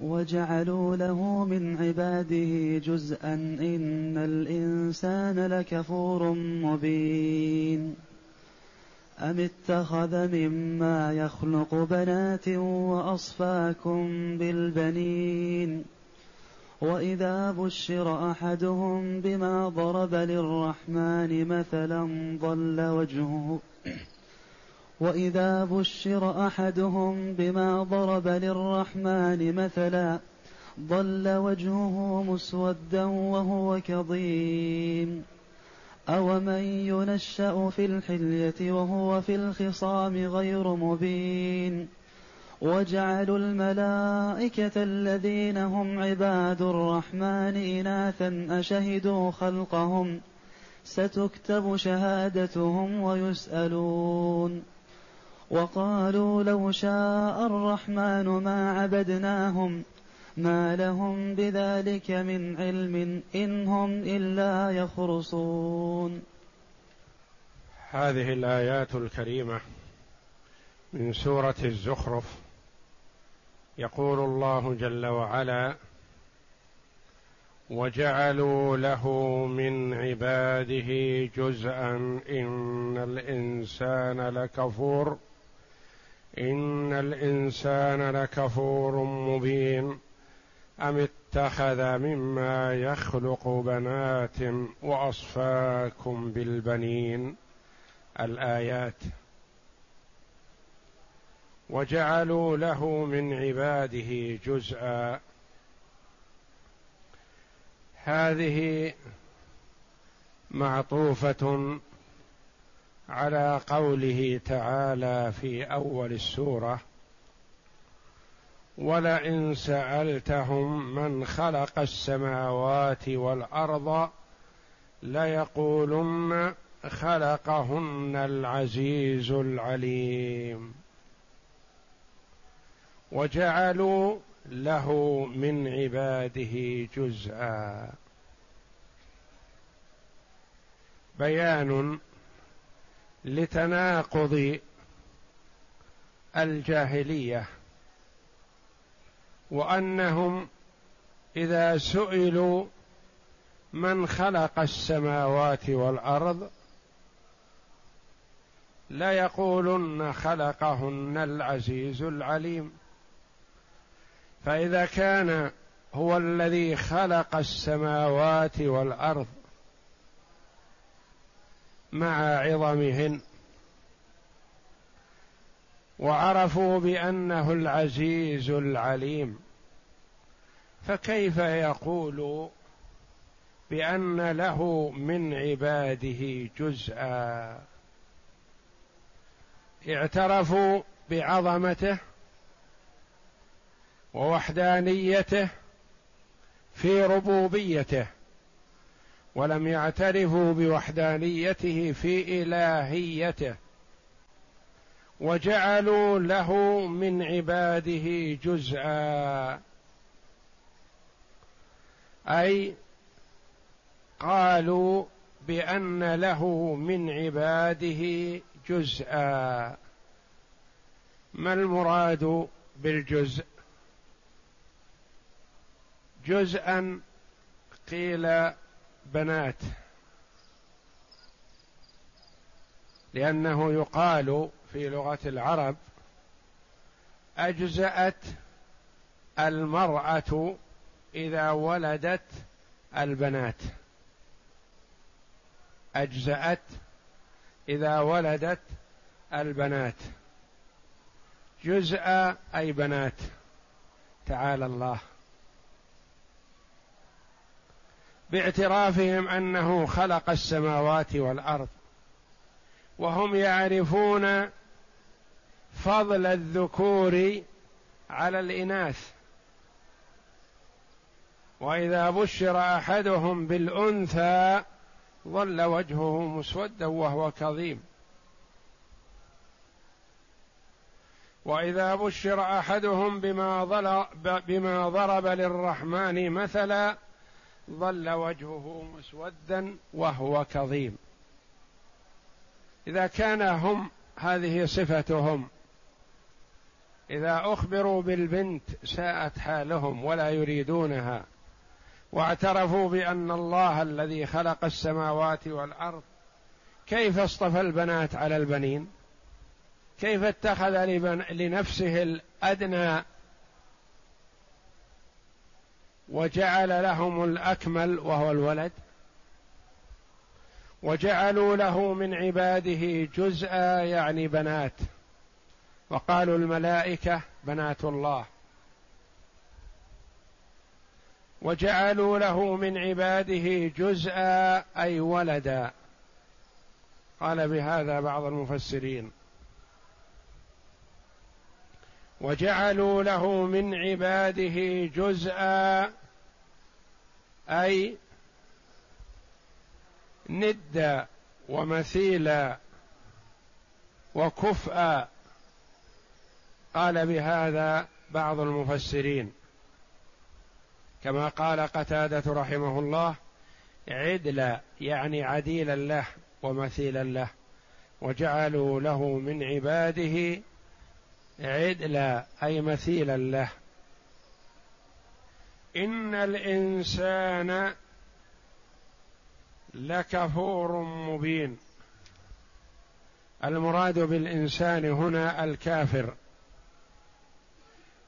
وجعلوا له من عباده جزءا إن الإنسان لكفور مبين. أم اتخذ مما يخلق بنات وأصفاكم بالبنين؟ وإذا بشر أحدهم بما ضرب للرحمن مثلا ضل وجهه وإذا بشر أحدهم بما ضرب للرحمن مثلا ضل وجهه مسودا وهو كظيم. اومن ينشا في الحليه وهو في الخصام غير مبين. وجعلوا الملائكه الذين هم عباد الرحمن اناثا اشهدوا خلقهم ستكتب شهادتهم ويسالون. وقالوا لو شاء الرحمن ما عبدناهم ما لهم بذلك من علم إن هم إلا يخرصون. هذه الآيات الكريمة من سورة الزخرف. يقول الله جل وعلا وجعلوا له من عباده جزءا إن الإنسان لكفور إن الإنسان لكفور مبين أم اتخذ مما يخلق بنات وأصفاكم بالبنين؟ الآيات. وجعلوا له من عباده جزءا. هذه معطوفة على قوله تعالى في أول السورة ولئن سألتهم من خلق السماوات والأرض ليقولن خلقهن العزيز العليم. وجعلوا له من عباده جزءا. بيان لتناقض الجاهلية وأنهم إذا سئلوا من خلق السماوات والأرض ليقولن خلقهن العزيز العليم. فإذا كان هو الذي خلق السماوات والأرض مع عظمهن وعرفوا بأنه العزيز العليم. فكيف يقول بأن له من عباده جزءا؟ اعترفوا بعظمته ووحدانيته في ربوبيته. ولم يعترفوا بوحدانيته في إلهيته وجعلوا له من عباده جزءا. أي قالوا بأن له من عباده جزءا. ما المراد بالجزء؟ جزءا قيل بنات. لأنه يقال في لغة العرب أجزأت المرأة إذا ولدت البنات. أجزأت إذا ولدت البنات. جزء أي بنات. تعالى الله. باعترافهم أنه خلق السماوات والأرض وهم يعرفون فضل الذكور على الإناث. وإذا بشر أحدهم بالأنثى ظل وجهه مسودا وهو كظيم. وإذا بشر أحدهم بما, ضرب للرحمن مثلا ظل وجهه مسودا وهو كظيم. إذا كان هم هذه صفتهم. إذا أخبروا بالبنت ساءت حالهم ولا يريدونها. واعترفوا بأن الله الذي خلق السماوات والأرض كيف اصطفى البنات على البنين؟ كيف اتخذ لنفسه الأدنى وجعل لهم الأكمل وهو الولد وجعلوا له من عباده جزءا يعني بنات وقالوا الملائكة بنات الله. وجعلوا له من عباده جزءا أي ولدا. قال بهذا بعض المفسرين. وجعلوا له من عباده جزءا أي ندا ومثيلا وكفءا قال بهذا بعض المفسرين. كما قال قتادة رحمه الله عدلا يعني عديلا له ومثيلا له وجعلوا له من عباده عدلا اي مثيلا له إن الإنسان لكفور مبين. المراد بالإنسان هنا الكافر.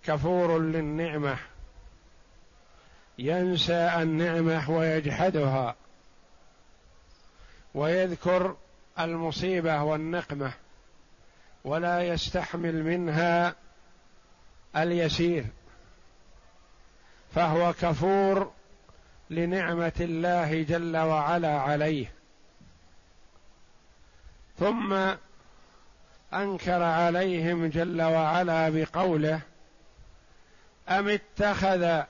كفور للنعمة. ينسى النعمة ويجحدها. ويذكر المصيبة والنقمة. ولا يستحمل منها اليسير فهو كفور لنعمة الله جل وعلا عليه. ثم أنكر عليهم جل وعلا بقوله أم اتخذ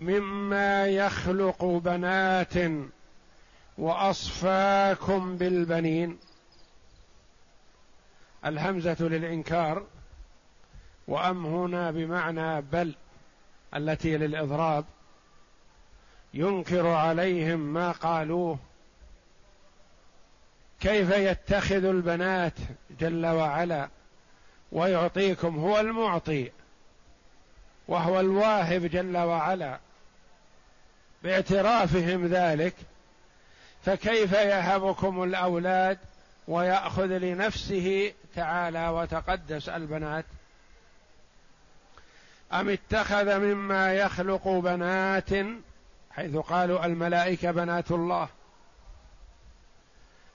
مما يخلق بنات وأصفاكم بالبنين؟ الهمزة للإنكار وأم هنا بمعنى بل التي للإضراب ينكر عليهم ما قالوه. كيف يتخذ البنات جل وعلا ويعطيكم هو المعطي وهو الواهب جل وعلا باعترافهم ذلك فكيف يهبكم الأولاد ويأخذ لنفسه تعالى وتقدس البنات. أم اتخذ مما يخلق بنات حيث قالوا الملائكة بنات الله.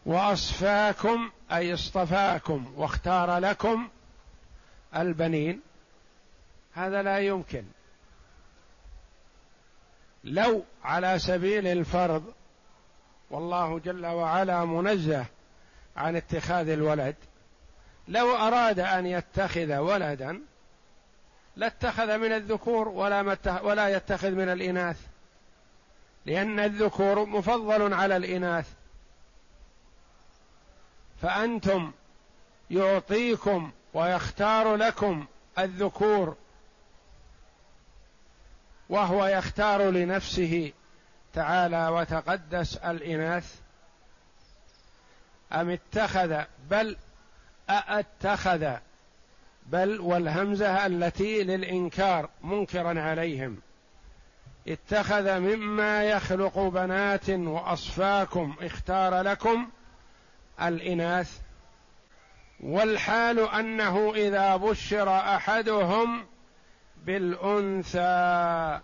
وأصفاكم أي اصطفاكم واختار لكم البنين. هذا لا يمكن. لو على سبيل الفرض والله جل وعلا منزه عن اتخاذ الولد لو أراد أن يتخذ ولدا لاتخذ من الذكور ولا ولا يتخذ من الإناث لأن الذكور مفضل على الإناث. فأنتم يعطيكم ويختار لكم الذكور وهو يختار لنفسه تعالى وتقدس الإناث. أم اتخذ؟ بل أاتخذ بل والهمزة التي للإنكار منكرا عليهم. اتخذ مما يخلق بنات وأصفاكم اختار لكم الإناث. والحال أنه إذا بشر أحدهم بالأنثى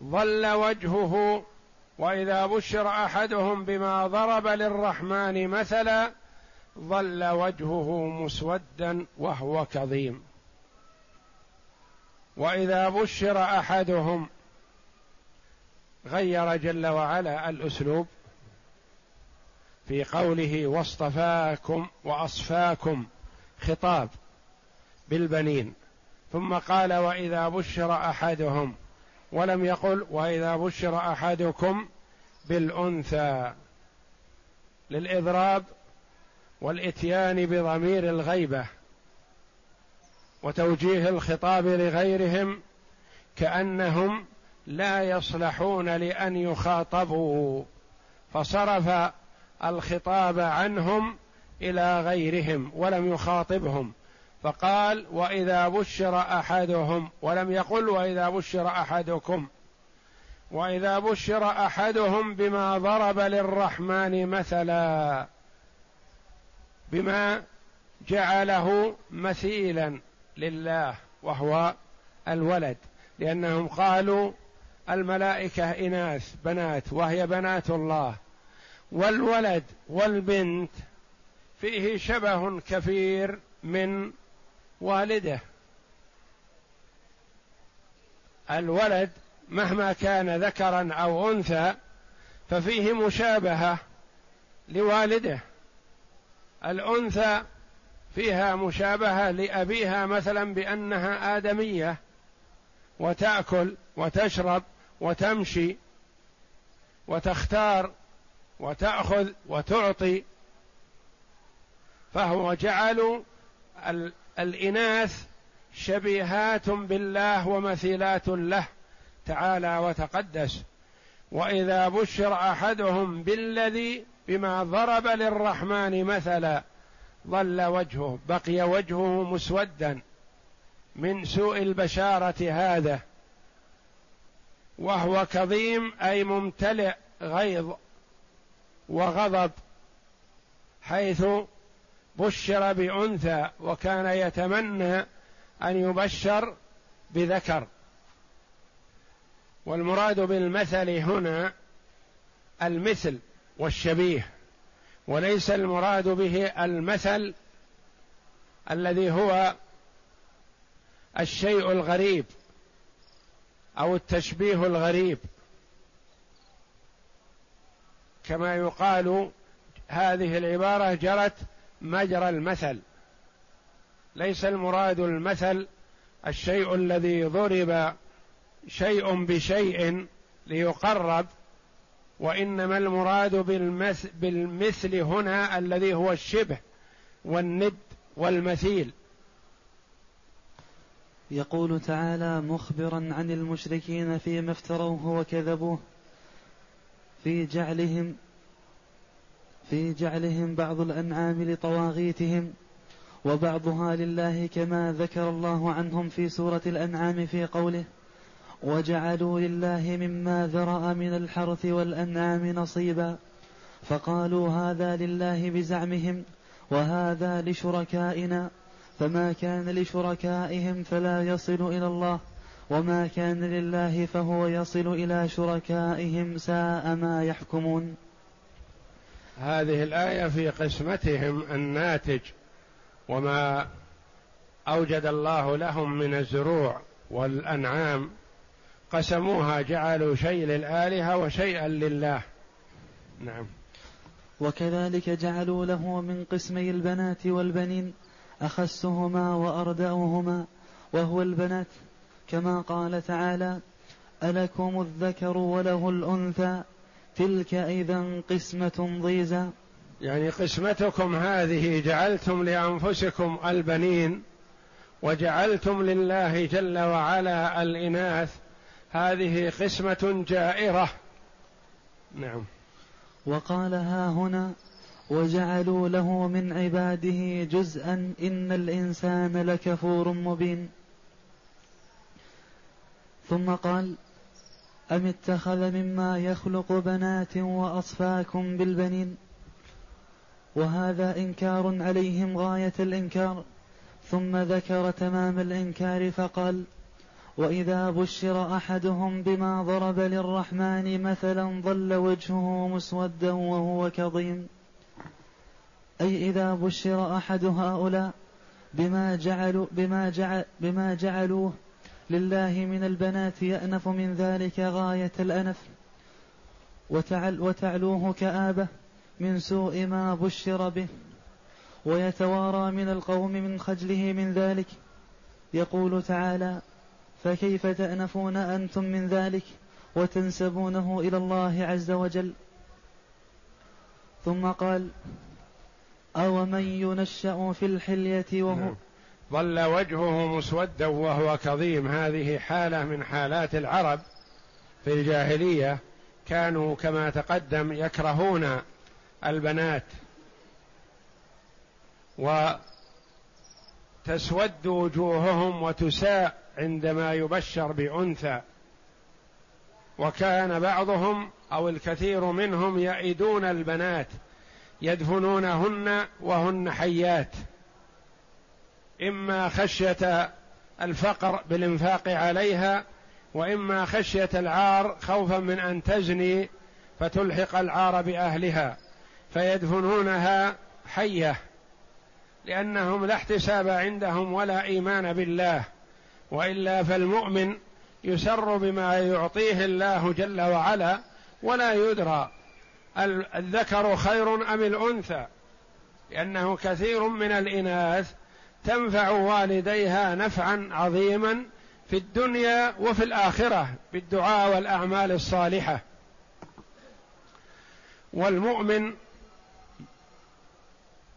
ظل وجهه وإذا بشر أحدهم بما ضرب للرحمن مثلا ظل وجهه مسودا وهو كظيم. وإذا بشر أحدهم غير جل وعلا الأسلوب في قوله واصطفاكم وأصفاكم خطاب بالبنين ثم قال وإذا بشر أحدهم ولم يقل وإذا بشر أحدكم بالأنثى للإضراب والإتيان بضمير الغيبة وتوجيه الخطاب لغيرهم كأنهم لا يصلحون لأن يخاطبوا فصرف الخطاب عنهم إلى غيرهم ولم يخاطبهم. فقال وإذا بشر أحدهم ولم يقل وإذا بشر أحدكم. وإذا بشر أحدهم بما ضرب للرحمن مثلا بما جعله مثيلا لله وهو الولد. لأنهم قالوا الملائكة إناث بنات وهي بنات الله. والولد والبنت فيه شبه كثير من والده. الولد مهما كان ذكرا أو أنثى ففيه مشابهة لوالده. الأنثى فيها مشابهة لأبيها مثلا بأنها آدمية وتأكل وتشرب وتمشي وتختار وتأخذ وتعطي. فهو جعل الإناث شبيهات بالله ومثيلات له تعالى وتقدس. وإذا بشر أحدهم بالذي بما ضرب للرحمن مثلا ظل وجهه بقي وجهه مسودا من سوء البشارة هذا. وهو كظيم أي ممتلئ غيظ وغضب حيث بشر بأنثى وكان يتمنى أن يبشر بذكر. والمراد بالمثل هنا المثل والشبيه وليس المراد به المثل الذي هو الشيء الغريب أو التشبيه الغريب. كما يقال هذه العبارة جرت مجرى المثل. ليس المراد المثل الشيء الذي ضرب شيء بشيء ليقرب وإنما المراد بالمثل, هنا الذي هو الشبه والند والمثيل. يقول تعالى مخبرا عن المشركين فيما افتروه وكذبوه في جعلهم في جعلهم بعض الأنعام لطواغيتهم وبعضها لله كما ذكر الله عنهم في سورة الأنعام في قوله وجعلوا لله مما ذرأ من الحرث والأنعام نصيبا فقالوا هذا لله بزعمهم وهذا لشركائنا فما كان لشركائهم فلا يصل إلى الله وما كان لله فهو يصل إلى شركائهم ساء ما يحكمون. هذه الآية في قسمتهم الناتج وما أوجد الله لهم من الزروع والأنعام. قسموها جعلوا شيء للآلهة وشيئا لله. نعم. وكذلك جعلوا له من قسمي البنات والبنين أخسهما وأردأهما وهو البنات. كما قال تعالى ألكم الذكر وله الأنثى تلك إذا قسمة ضيزى. يعني قسمتكم هذه جعلتم لأنفسكم البنين وجعلتم لله جل وعلا الإناث. هذه قسمة جائرة. نعم. وقال ها هنا وجعلوا له من عباده جزءا إن الإنسان لكفور مبين. ثم قال أم اتخذ مما يخلق بنات وأصفاكم بالبنين؟ وهذا إنكار عليهم غاية الإنكار. ثم ذكر تمام الإنكار فقال وإذا بشر أحدهم بما ضرب للرحمن مثلا ظل وجهه مسودا وهو كظيم. أي إذا بشر أحد هؤلاء بما جعلوا بما جعل بما جعلوه لله من البنات يأنف من ذلك غاية الأنف. وتعل وتعلوه كآبة من سوء ما بشر به. ويتوارى من القوم من خجله من ذلك. يقول تعالى فكيف تأنفون أنتم من ذلك وتنسبونه إلى الله عز وجل؟ ثم قال أو من ينشأ في الحلية وهو نعم. ظل وجهه مسودا وهو كظيم. هذه حالة من حالات العرب في الجاهلية كانوا كما تقدم يكرهون البنات وتسود وجوههم وتساء عندما يبشر بأنثى. وكان بعضهم أو الكثير منهم يئدون البنات يدفنونهن وهن حيات. إما خشية الفقر بالإنفاق عليها وإما خشية العار خوفا من أن تزني فتلحق العار بأهلها فيدفنونها حية لأنهم لا احتساب عندهم ولا إيمان بالله وإلا فالمؤمن يسر بما يعطيه الله جل وعلا ولا يدرى الذكر خير أم الأنثى لأنه كثير من الإناث تنفع والديها نفعا عظيما في الدنيا وفي الآخرة بالدعاء والأعمال الصالحة. والمؤمن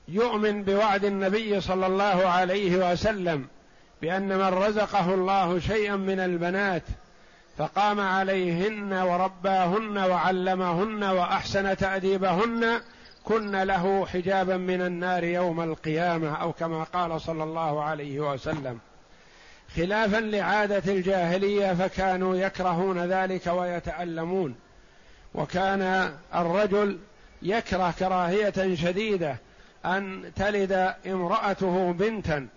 يؤمن بوعد النبي صلى الله عليه وسلم بأن من رزقه الله شيئا من البنات فقام عليهن ورباهن وعلمهن وأحسن تأديبهن كن له حجابا من النار يوم القيامة أو كما قال صلى الله عليه وسلم. خلافا لعادة الجاهلية فكانوا يكرهون ذلك ويتألمون. وكان الرجل يكره كراهية شديدة أن تلد امرأته بنتا.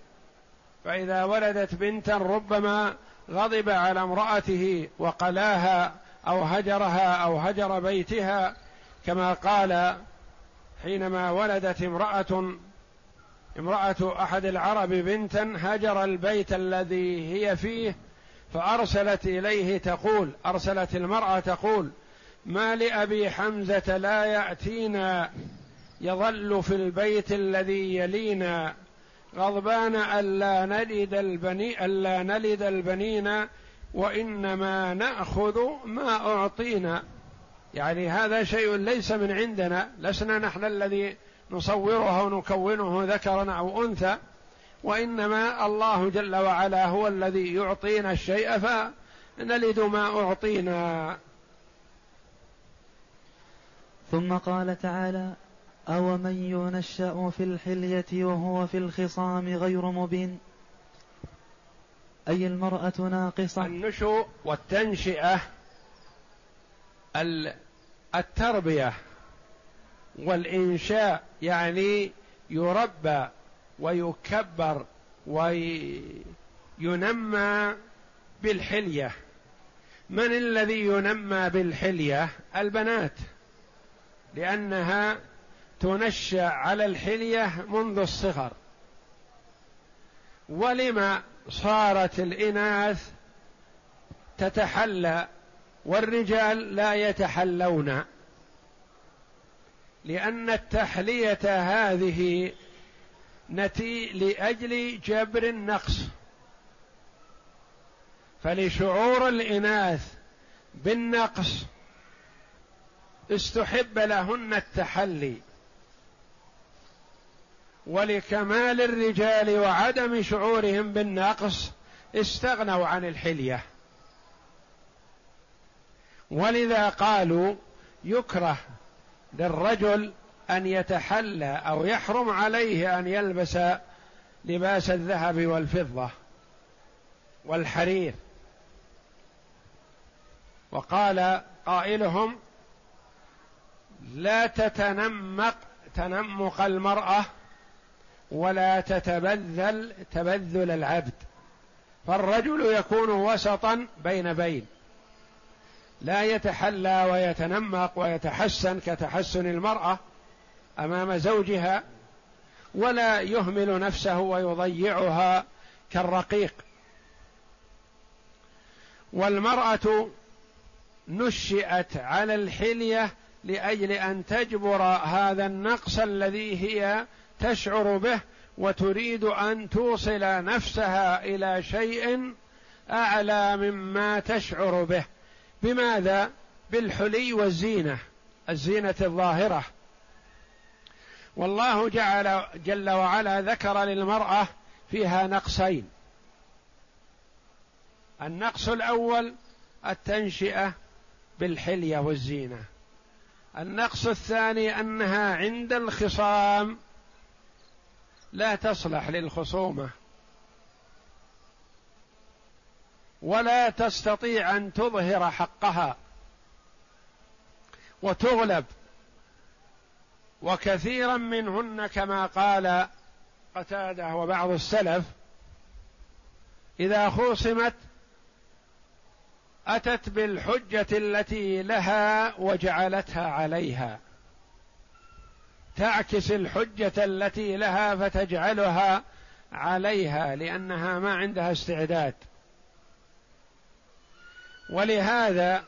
فإذا ولدت بنتا ربما غضب على امرأته وقلاها أو هجرها أو هجر بيتها. كما قال حينما ولدت امرأة امرأة أحد العرب بنتا هجر البيت الذي هي فيه فأرسلت إليه تقول أرسلت المرأة تقول ما لأبي حمزة لا يأتينا يظل في البيت الذي يلينا غضبان ألا نلد البني ألا نلد البنين وإنما نأخذ ما أعطينا. يعني هذا شيء ليس من عندنا لسنا نحن الذي نصوره ونكونه ذكرا أو أنثى وإنما الله جل وعلا هو الذي يعطينا الشيء فنلد ما أعطينا. ثم قال تعالى أو من ينشأ في الحلية وهو في الخصام غير مبين؟ أي المرأة ناقصة؟ النشوء والتنشئة التربية والإنشاء يعني يربى ويكبر وينمى بالحلية. من الذي ينمى بالحلية؟ البنات لأنها تنشأ على الحلية منذ الصغر. ولم صارت الإناث تتحلى والرجال لا يتحلون لأن التحلية هذه نتي لأجل جبر النقص. فلشعور الإناث بالنقص استحب لهن التحلي. ولكمال الرجال وعدم شعورهم بالنقص استغنوا عن الحلية. ولذا قالوا يكره للرجل أن يتحلى أو يحرم عليه أن يلبس لباس الذهب والفضة والحرير. وقال قائلهم لا تتنمق تنمق المرأة ولا تتبذل تبذل العبد فالرجل يكون وسطا بين بين. لا يتحلى ويتنمق ويتحسن كتحسن المرأة أمام زوجها ولا يهمل نفسه ويضيعها كالرقيق. والمرأة نشئت على الحلية لأجل أن تجبر هذا النقص الذي هي تشعر به وتريد أن توصل نفسها إلى شيء أعلى مما تشعر به. بماذا؟ بالحلي والزينة الزينة الظاهرة. والله جعل جل وعلا ذكر للمرأة فيها نقصين. النقص الأول التنشئة بالحلية والزينة. النقص الثاني أنها عند الخصام لا تصلح للخصومة. ولا تستطيع أن تظهر حقها. وتغلب. وكثيرا منهن كما قال قتادة وبعض السلف إذا خوصمت أتت بالحجة التي لها وجعلتها عليها. تعكس الحجة التي لها فتجعلها عليها لأنها ما عندها استعداد. ولهذا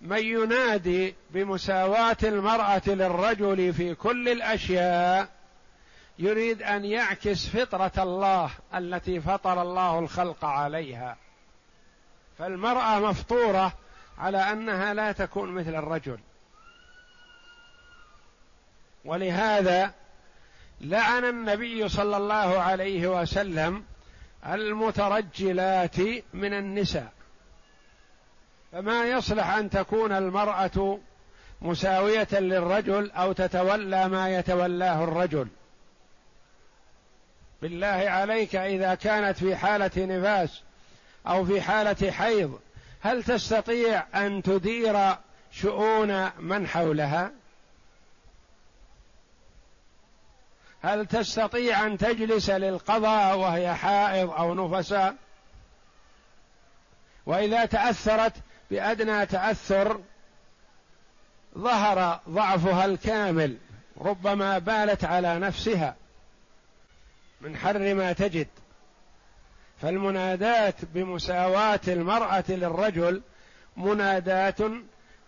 من ينادي بمساواة المرأة للرجل في كل الأشياء يريد أن يعكس فطرة الله التي فطر الله الخلق عليها. فالمرأة مفطورة على أنها لا تكون مثل الرجل. ولهذا لعن النبي صلى الله عليه وسلم المترجلات من النساء. فما يصلح أن تكون المرأة مساوية للرجل أو تتولى ما يتولاه الرجل. بالله عليك إذا كانت في حالة نفاس أو في حالة حيض هل تستطيع أن تدير شؤون من حولها؟ هل تستطيع أن تجلس للقضاء وهي حائض أو نفساء؟ وإذا تأثرت بأدنى تأثر ظهر ضعفها الكامل ربما بالت على نفسها من حر ما تجد. فالمنادات بمساواة المرأة للرجل مناداة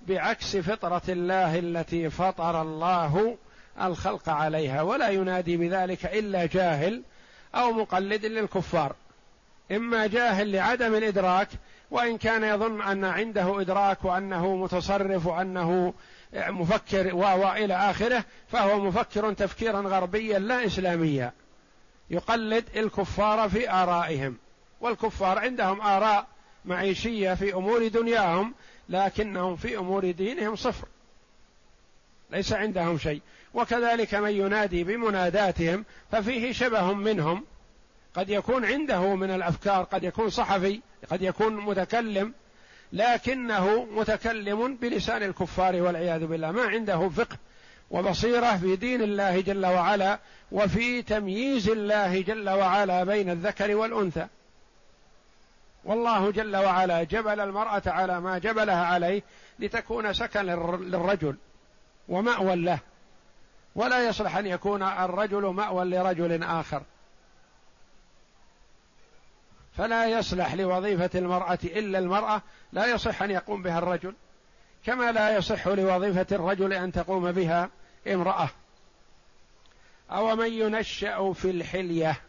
بعكس فطرة الله التي فطر الله الخلق عليها ولا ينادي بذلك إلا جاهل أو مقلد للكفار. إما جاهل لعدم الإدراك وإن كان يظن أن عنده إدراك وأنه متصرف وأنه مفكر وإلى آخره فهو مفكر تفكيرا غربيا لا إسلاميا. يقلد الكفار في آرائهم. والكفار عندهم آراء معيشية في أمور دنياهم لكنهم في أمور دينهم صفر. ليس عندهم شيء. وكذلك من ينادي بمناداتهم ففيه شبه منهم. قد يكون عنده من الأفكار قد يكون صحفي قد يكون متكلم لكنه متكلم بلسان الكفار والعياذ بالله ما عنده فقه وبصيرة في دين الله جل وعلا وفي تمييز الله جل وعلا بين الذكر والأنثى. والله جل وعلا جبل المرأة على ما جبلها عليه لتكون سكن للرجل ومأوى له ولا يصلح أن يكون الرجل مأوى لرجل آخر. فلا يصلح لوظيفة المرأة إلا المرأة لا يصح أن يقوم بها الرجل. كما لا يصح لوظيفة الرجل أن تقوم بها امرأة. أو من ينشأ في الحلية.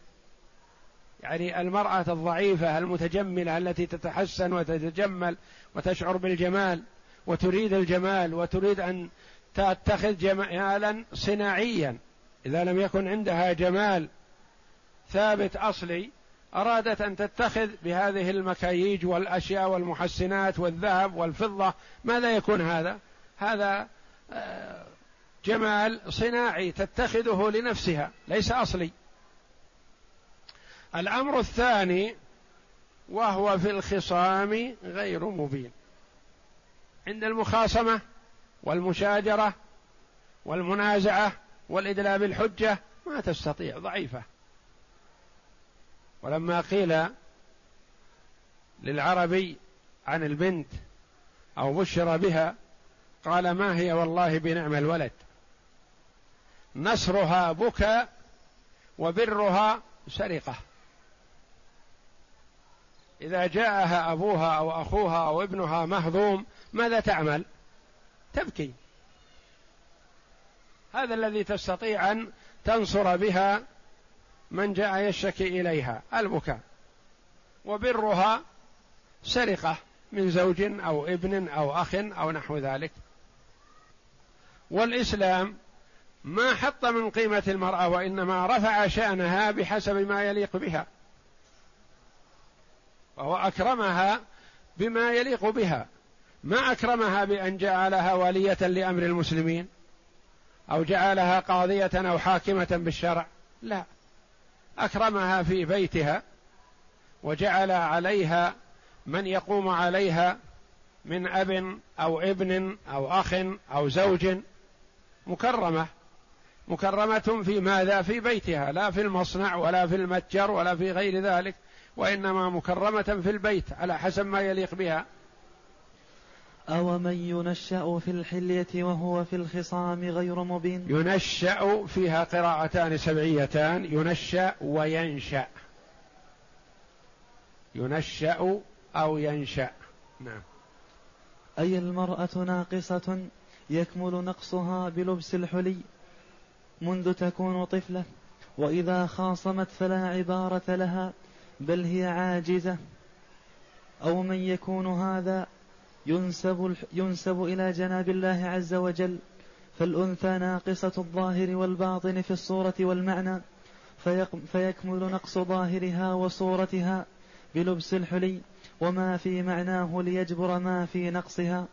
يعني المرأة الضعيفة المتجملة التي تتحسن وتتجمل وتشعر بالجمال وتريد الجمال وتريد أن تتخذ جمالا صناعيا. إذا لم يكن عندها جمال ثابت أصلي أرادت أن تتخذ بهذه المكاييج والأشياء والمحسنات والذهب والفضة. ماذا يكون هذا؟ هذا آه، جمال صناعي تتخذه لنفسها ليس أصلي. الأمر الثاني وهو في الخصام غير مبين. عند المخاصمة والمشاجرة والمنازعة والإدلاء بالحجة ما تستطيع ضعيفة. ولما قيل للعربي عن البنت أو بشر بها قال ما هي والله بنعم الولد؟ نصرها بكى وبرها سرقة. إذا جاءها أبوها أو أخوها أو ابنها مهضوم ماذا تعمل؟ تبكي. هذا الذي تستطيع أن تنصر بها من جاء يشتكي إليها البكاء. وبرها سرقة من زوج أو ابن أو أخ أو نحو ذلك. والإسلام ما حط من قيمة المرأة وإنما رفع شأنها بحسب ما يليق بها. وهو أكرمها بما يليق بها. ما أكرمها بأن جعلها ولية لأمر المسلمين أو جعلها قاضية أو حاكمة بالشرع. لا. أكرمها في بيتها وجعل عليها من يقوم عليها من أب أو ابن أو أخ أو زوج مكرمة مكرمة في ماذا؟ في بيتها لا في المصنع ولا في المتجر ولا في غير ذلك وإنما مكرمة في البيت على حسب ما يليق بها أو من ينشأ في الحلية وهو في الخصام غير مبين؟ ينشأ فيها قراءتان سبعيتان ينشأ وينشأ. ينشأ أو ينشأ. نعم. أي المرأة ناقصة؟ يكمل نقصها بلبس الحلي منذ تكون طفلة وإذا خاصمت فلا عبارة لها بل هي عاجزة. أو من يكون هذا ينسب, ينسب إلى جناب الله عز وجل فالأنثى ناقصة الظاهر والباطن في الصورة والمعنى فيكمل نقص ظاهرها وصورتها بلبس الحلي وما في معناه ليجبر ما في نقصها.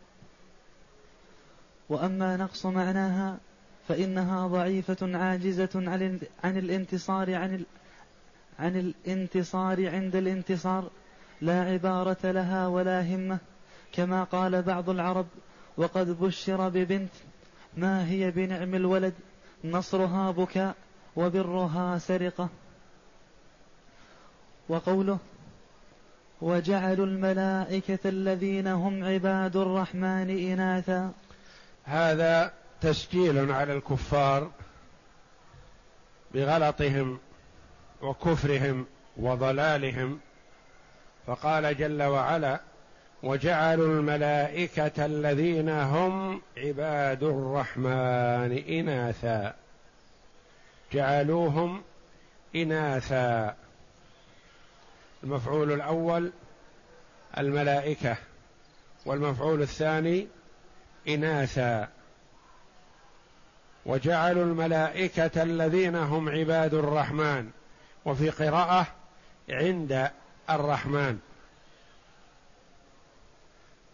وأما نقص معناها فإنها ضعيفة عاجزة عن الانتصار عن عن الانتصار عند الانتصار لا عبارة لها ولا همة. كما قال بعض العرب وقد بشر ببنت ما هي بنعم الولد؟ نصرها بكاء وبرها سرقة. وقوله وجعلوا الملائكة الذين هم عباد الرحمن إناثا. هذا تسجيل على الكفار بغلطهم وكفرهم وضلالهم. فقال جل وعلا وجعلوا الملائكة الذين هم عباد الرحمن إناثا. جعلوهم إناثا. المفعول الأول الملائكة والمفعول الثاني إناثا. وجعلوا الملائكة الذين هم عباد الرحمن وفي قراءة عند الرحمن.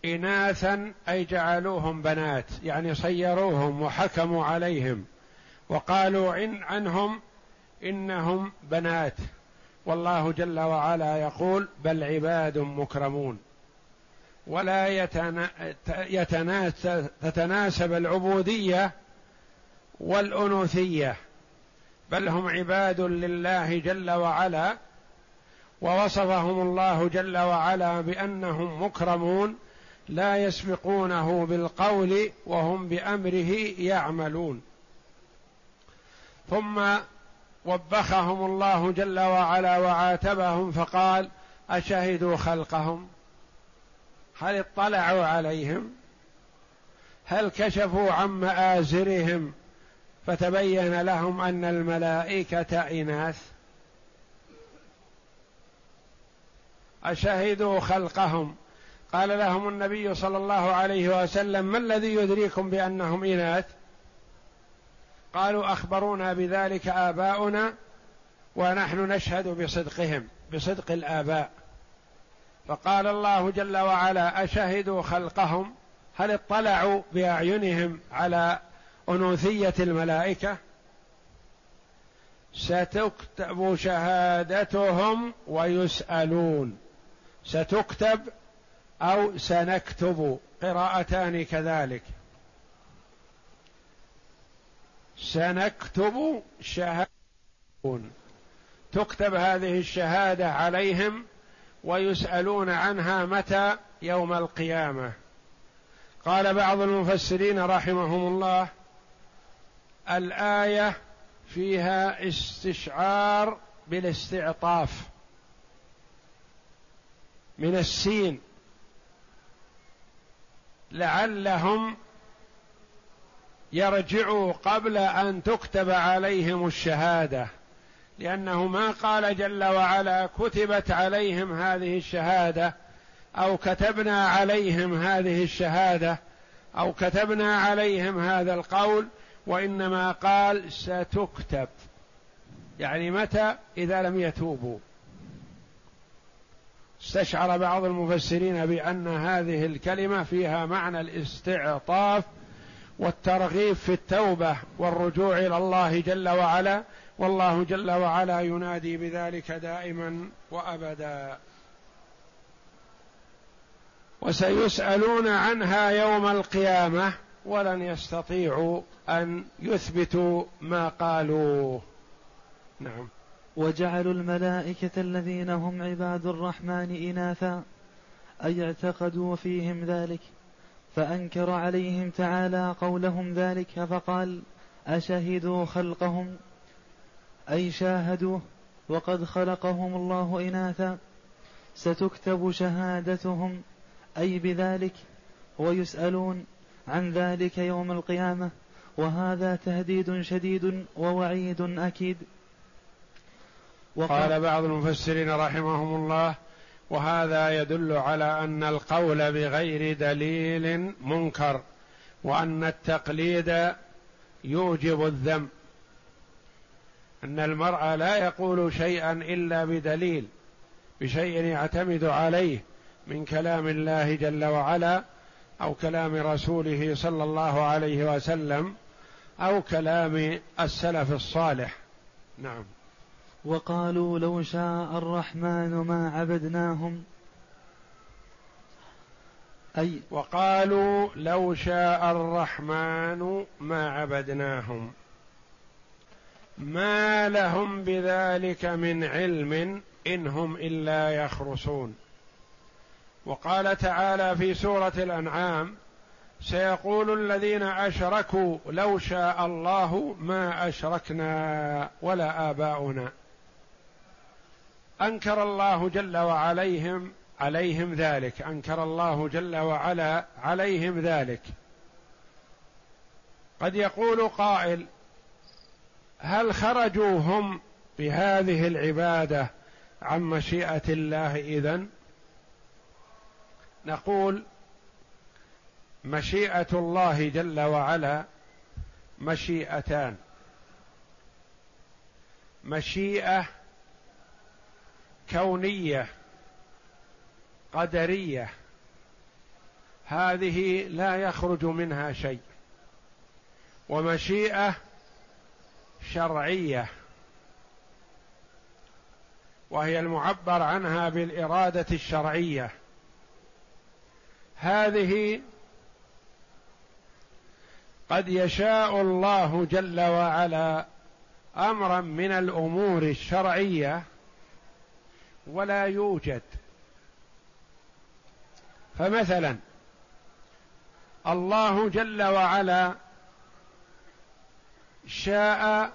اناثا أي جعلوهم بنات يعني صيروهم وحكموا عليهم وقالوا عن عنهم إنهم بنات. والله جل وعلا يقول بل عباد مكرمون. ولا يتنا... تتناسب العبودية والأنوثية بل هم عباد لله جل وعلا ووصفهم الله جل وعلا بأنهم مكرمون. لا يسبقونه بالقول وهم بأمره يعملون. ثم وبخهم الله جل وعلا وعاتبهم فقال أشهدوا خلقهم؟ هل اطلعوا عليهم؟ هل كشفوا عن مآزرهم؟ فتبين لهم أن الملائكة إناث. أشهدوا خلقهم؟ قال لهم النبي صلى الله عليه وسلم ما الذي يدريكم بأنهم إناث؟ قالوا أخبرونا بذلك آباؤنا ونحن نشهد بصدقهم بصدق الآباء. فقال الله جل وعلا أشهدوا خلقهم؟ هل اطلعوا بأعينهم على أنوثية الملائكة؟ ستكتب شهادتهم ويسألون. ستكتب أو سنكتب قراءتان كذلك. سنكتب شهادة تكتب هذه الشهادة عليهم ويسألون عنها متى؟ يوم القيامة. قال بعض المفسرين رحمهم الله الآية فيها استشعار بالاستعطاف من السين. لعلهم يرجعوا قبل أن تكتب عليهم الشهادة لأنه ما قال جل وعلا كتبت عليهم هذه الشهادة أو كتبنا عليهم هذه الشهادة أو كتبنا عليهم هذا القول وإنما قال ستكتب. يعني متى؟ إذا لم يتوبوا. استشعر بعض المفسرين بأن هذه الكلمة فيها معنى الاستعطاف والترغيب في التوبة والرجوع إلى الله جل وعلا والله جل وعلا ينادي بذلك دائما وأبدا. وسيسألون عنها يوم القيامة ولن يستطيعوا أن يثبتوا ما قالوه نعم. وجعلوا الملائكة الذين هم عباد الرحمن إناثا أي اعتقدوا فيهم ذلك. فأنكر عليهم تعالى قولهم ذلك فقال أشهدوا خلقهم؟ أي شاهدوه؟ وقد خلقهم الله إناثا. ستكتب شهادتهم؟ أي بذلك؟ ويسألون عن ذلك يوم القيامة. وهذا تهديد شديد ووعيد أكيد. قال بعض المفسرين رحمهم الله وهذا يدل على أن القول بغير دليل منكر وأن التقليد يوجب الذم. أن المرء لا يقول شيئا إلا بدليل بشيء يعتمد عليه من كلام الله جل وعلا أو كلام رسوله صلى الله عليه وسلم أو كلام السلف الصالح. نعم. وقالوا لو شاء الرحمن ما عبدناهم. أي وقالوا لو شاء الرحمن ما عبدناهم. ما لهم بذلك من علم إن هم إلا يخرصون. وقال تعالى في سورة الأنعام سيقول الذين أشركوا لو شاء الله ما أشركنا ولا آباؤنا. أنكر الله جل وعليهم عليهم ذلك. أنكر الله جل وعلا عليهم ذلك. قد يقول قائل هل خرجوا هم بهذه العبادة عن مشيئة الله إذن؟ نقول مشيئة الله جل وعلا مشيئتان. مشيئة كونية قدرية. هذه لا يخرج منها شيء. ومشيئة شرعية. وهي المعبر عنها بالإرادة الشرعية. هذه قد يشاء الله جل وعلا أمرا من الأمور الشرعية. ولا يوجد. فمثلا الله جل وعلا شاء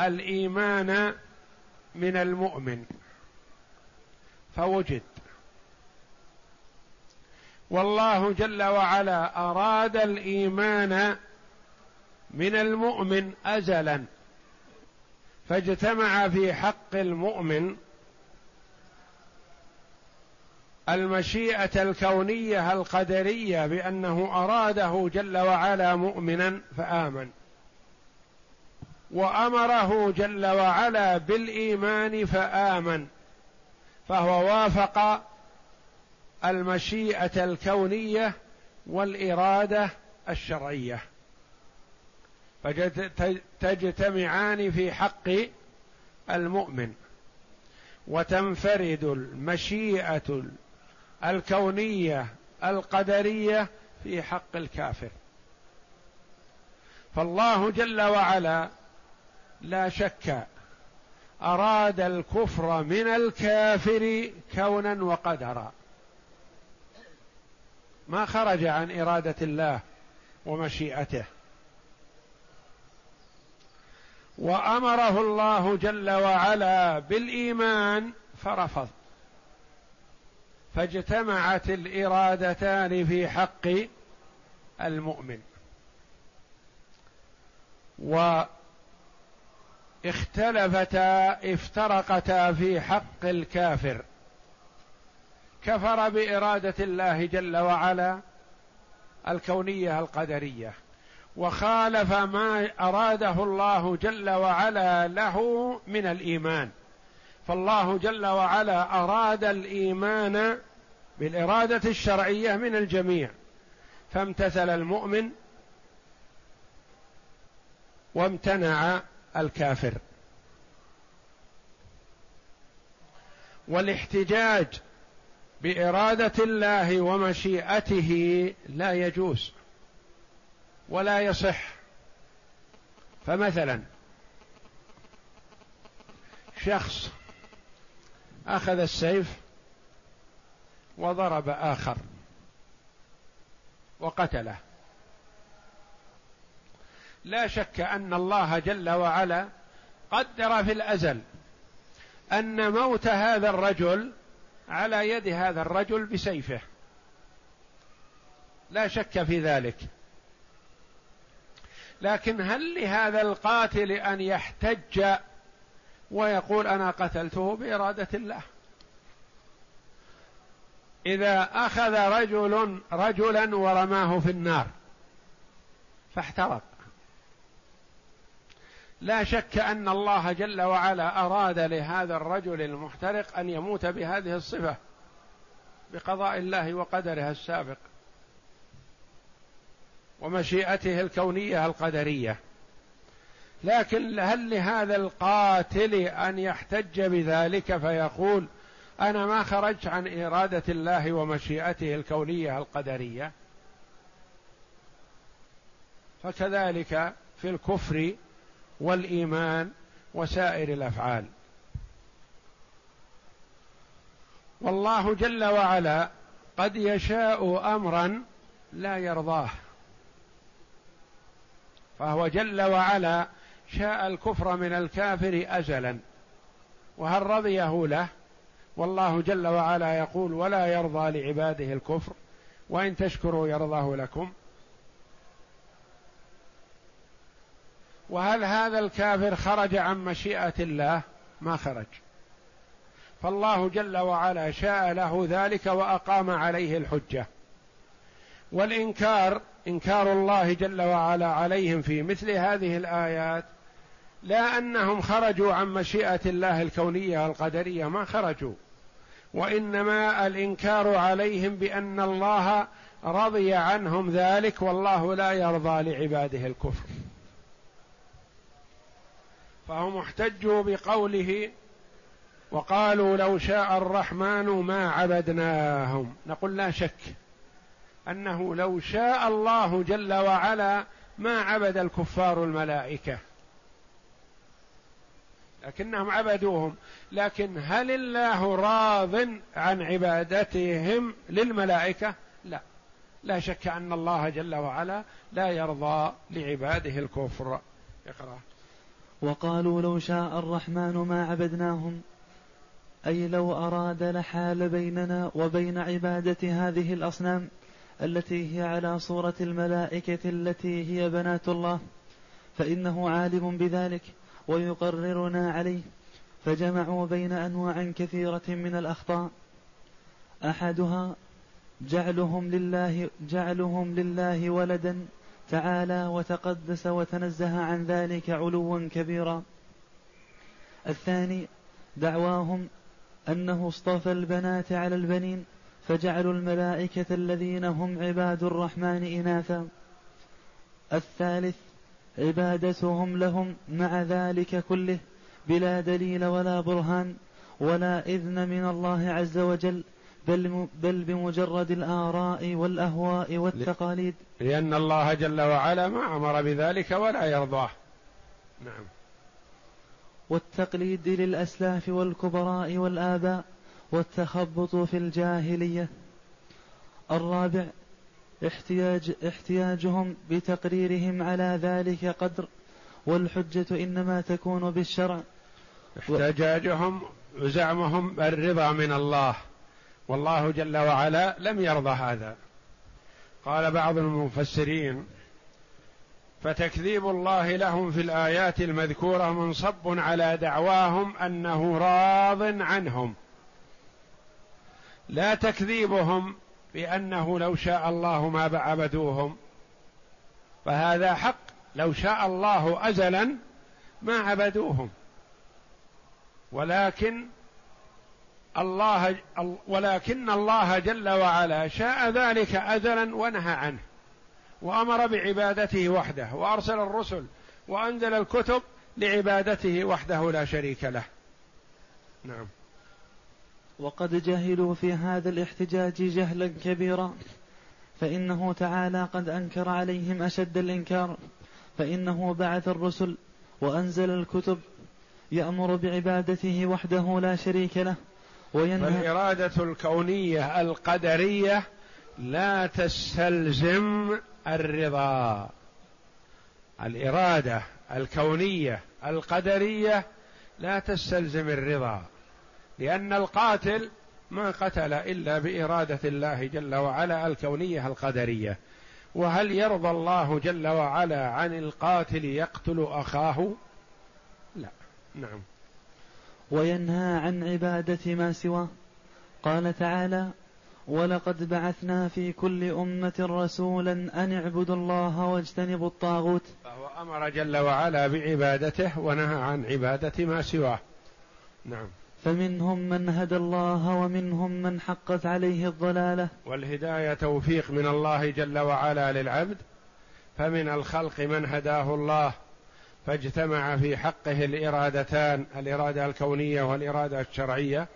الإيمان من المؤمن. فوجد. والله جل وعلا أراد الإيمان من المؤمن ازلا. فاجتمع في حق المؤمن المشيئة الكونية القدرية بأنه أراده جل وعلا مؤمنا فآمن. وأمره جل وعلا بالإيمان فآمن. فهو وافق المشيئة الكونية والإرادة الشرعية. فتجتمعان في حق المؤمن. وتنفرد المشيئة الكونية القدرية في حق الكافر. فالله جل وعلا لا شك أراد الكفر من الكافر كونا وقدرا. ما خرج عن إرادة الله ومشيئته. وأمره الله جل وعلا بالإيمان فرفض. فاجتمعت الإرادتان في حق المؤمن. واختلفتا افترقتا في حق الكافر. كفر بإرادة الله جل وعلا الكونية القدرية. وخالف ما أراده الله جل وعلا له من الإيمان. فالله جل وعلا أراد الإيمان بالإرادة الشرعية من الجميع فامتثل المؤمن وامتنع الكافر. والاحتجاج بإرادة الله ومشيئته لا يجوز ولا يصح. فمثلا شخص أخذ السيف وضرب آخر وقتله. لا شك أن الله جل وعلا قدر في الأزل أن موت هذا الرجل على يد هذا الرجل بسيفه. لا شك في ذلك. لكن هل لهذا القاتل أن يحتج ويقول أنا قتلته بإرادة الله. إذا أخذ رجل رجلا ورماه في النار فاحترق. لا شك أن الله جل وعلا أراد لهذا الرجل المحترق أن يموت بهذه الصفة بقضاء الله وقدره السابق ومشيئته الكونية القدرية. لكن هل لهذا القاتل أن يحتج بذلك فيقول أنا ما خرجت عن إرادة الله ومشيئته الكونية القدرية؟ فكذلك في الكفر والإيمان وسائر الأفعال. والله جل وعلا قد يشاء امرا لا يرضاه. فهو جل وعلا شاء الكفر من الكافر ازلا. وهل رضيه له؟ والله جل وعلا يقول ولا يرضى لعباده الكفر وإن تشكروا يرضاه لكم. وهل هذا الكافر خرج عن مشيئة الله؟ ما خرج. فالله جل وعلا شاء له ذلك وأقام عليه الحجة. والإنكار إنكار الله جل وعلا عليهم في مثل هذه الآيات لا أنهم خرجوا عن مشيئة الله الكونية القدريه ما خرجوا. وإنما الإنكار عليهم بأن الله رضي عنهم ذلك والله لا يرضى لعباده الكفر. فهم احتجوا بقوله وقالوا لو شاء الرحمن ما عبدناهم. نقول لا شك أنه لو شاء الله جل وعلا ما عبد الكفار الملائكة. لكنهم عبدوهم. لكن هل الله راض عن عبادتهم للملائكة؟ لا. لا شك أن الله جل وعلا لا يرضى لعباده الكفر. اقرأ. وقالوا لو شاء الرحمن ما عبدناهم. أي لو أراد لحال بيننا وبين عبادة هذه الأصنام التي هي على صورة الملائكة التي هي بنات الله. فإنه عالم بذلك. ويقررنا عليه. فجمعوا بين أنواع كثيرة من الأخطاء. أحدها جعلهم لله جعلهم لله ولدا تعالى وتقدس وتنزه عن ذلك علوا كبيرا. الثاني دعواهم أنه اصطفى البنات على البنين فجعلوا الملائكة الذين هم عباد الرحمن إناثا. الثالث عبادتهم لهم مع ذلك كله بلا دليل ولا برهان ولا إذن من الله عز وجل بل, بل بمجرد الآراء والأهواء والتقاليد. لأن الله جل وعلا ما أمر بذلك ولا يرضاه. نعم. والتقليد للأسلاف والكبراء والآباء والتخبط في الجاهلية. الرابع احتياج احتياجهم بتقريرهم على ذلك قدر والحجة إنما تكون بالشرع. احتجاجهم وزعمهم الرضا من الله والله جل وعلا لم يرضى هذا. قال بعض المفسرين فتكذيب الله لهم في الآيات المذكورة منصب على دعواهم أنه راض عنهم. لا تكذيبهم بأنه لو شاء الله ما عبدوهم. فهذا حق. لو شاء الله ازلا ما عبدوهم. ولكن الله ولكن الله جل وعلا شاء ذلك ازلا ونهى عنه. وأمر بعبادته وحده وأرسل الرسل وأنزل الكتب لعبادته وحده لا شريك له. نعم. وقد جهلوا في هذا الاحتجاج جهلا كبيرا. فإنه تعالى قد أنكر عليهم أشد الإنكار. فإنه بعث الرسل وأنزل الكتب يأمر بعبادته وحده لا شريك له وينهى فالإرادة الكونية القدرية لا تستلزم الرضا. الإرادة الكونية القدرية لا تستلزم الرضا. لأن القاتل ما قتل إلا بإرادة الله جل وعلا الكونية القدرية. وهل يرضى الله جل وعلا عن القاتل يقتل أخاه؟ لا. نعم. وينهى عن عبادة ما سواه. قال تعالى ولقد بعثنا في كل أمة رسولا أن اعبدوا الله واجتنبوا الطاغوت فهو أمر جل وعلا بعبادته ونهى عن عبادة ما سواه. نعم. فمنهم من هدى الله ومنهم من حقت عليه الضلاله. والهداية توفيق من الله جل وعلا للعبد فمن الخلق من هداه الله فاجتمع في حقه الإرادتان الإرادة الكونية والإرادة الشرعية.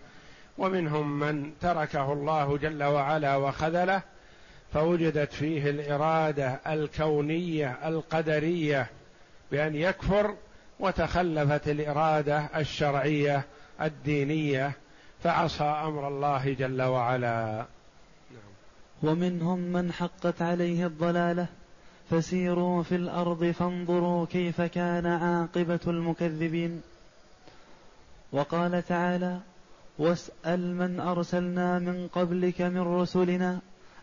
ومنهم من تركه الله جل وعلا وخذله فوجدت فيه الإرادة الكونية القدرية بأن يكفر وتخلفت الإرادة الشرعية الدينية فعصى أمر الله جل وعلا. ومنهم من حقت عليه الضلالة. فسيروا في الأرض فانظروا كيف كان عاقبة المكذبين. وقال تعالى واسأل من أرسلنا من قبلك من رسلنا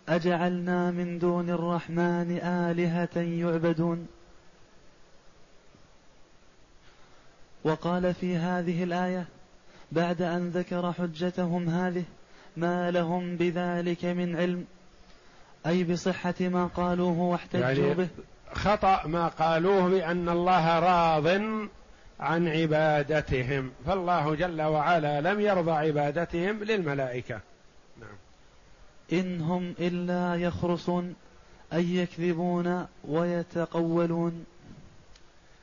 أجعلنا من دون الرحمن آلهة يعبدون. وقال في هذه الآية بعد أن ذكر حجتهم هذه ما لهم بذلك من علم؟ أي بصحة ما قالوه واحتجوا يعني به؟ خطأ ما قالوه بأن الله راض عن عبادتهم فالله جل وعلا لم يرضى عبادتهم للملائكة. نعم. إن هم إلا يخرصون أي يكذبون ويتقولون.